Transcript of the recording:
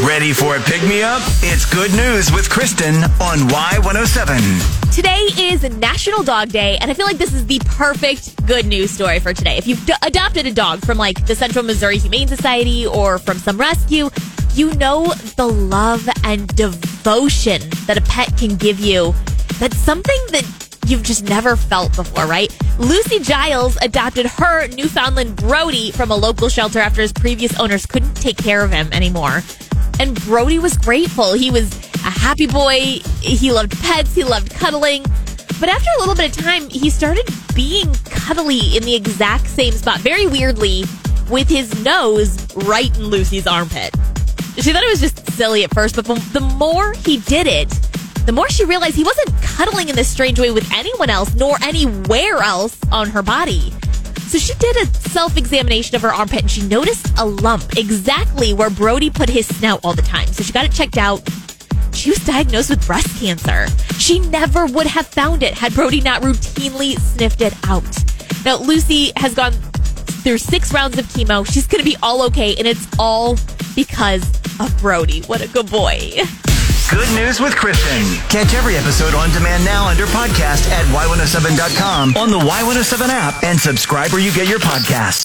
Ready for a pick me up? It's good news with Kristen on Y107. Today is National Dog Day, and I feel like this is the perfect good news story for today. If you've d- adopted a dog from like the Central Missouri Humane Society or from some rescue, you know the love and devotion that a pet can give you. That's something that you've just never felt before, right? Lucy Giles adopted her Newfoundland Brody from a local shelter after his previous owners couldn't take care of him anymore. And Brody was grateful. He was a happy boy. He loved pets. He loved cuddling. But after a little bit of time, he started being cuddly in the exact same spot, very weirdly, with his nose right in Lucy's armpit. She thought it was just silly at first, but the more he did it, the more she realized he wasn't cuddling in this strange way with anyone else, nor anywhere else on her body. So she did a self examination of her armpit and she noticed a lump exactly where Brody put his snout all the time. So she got it checked out. She was diagnosed with breast cancer. She never would have found it had Brody not routinely sniffed it out. Now, Lucy has gone through six rounds of chemo. She's going to be all okay, and it's all because of Brody. What a good boy. Good news with Kristen. Catch every episode on demand now under podcast at Y107.com on the Y107 app and subscribe where you get your podcasts.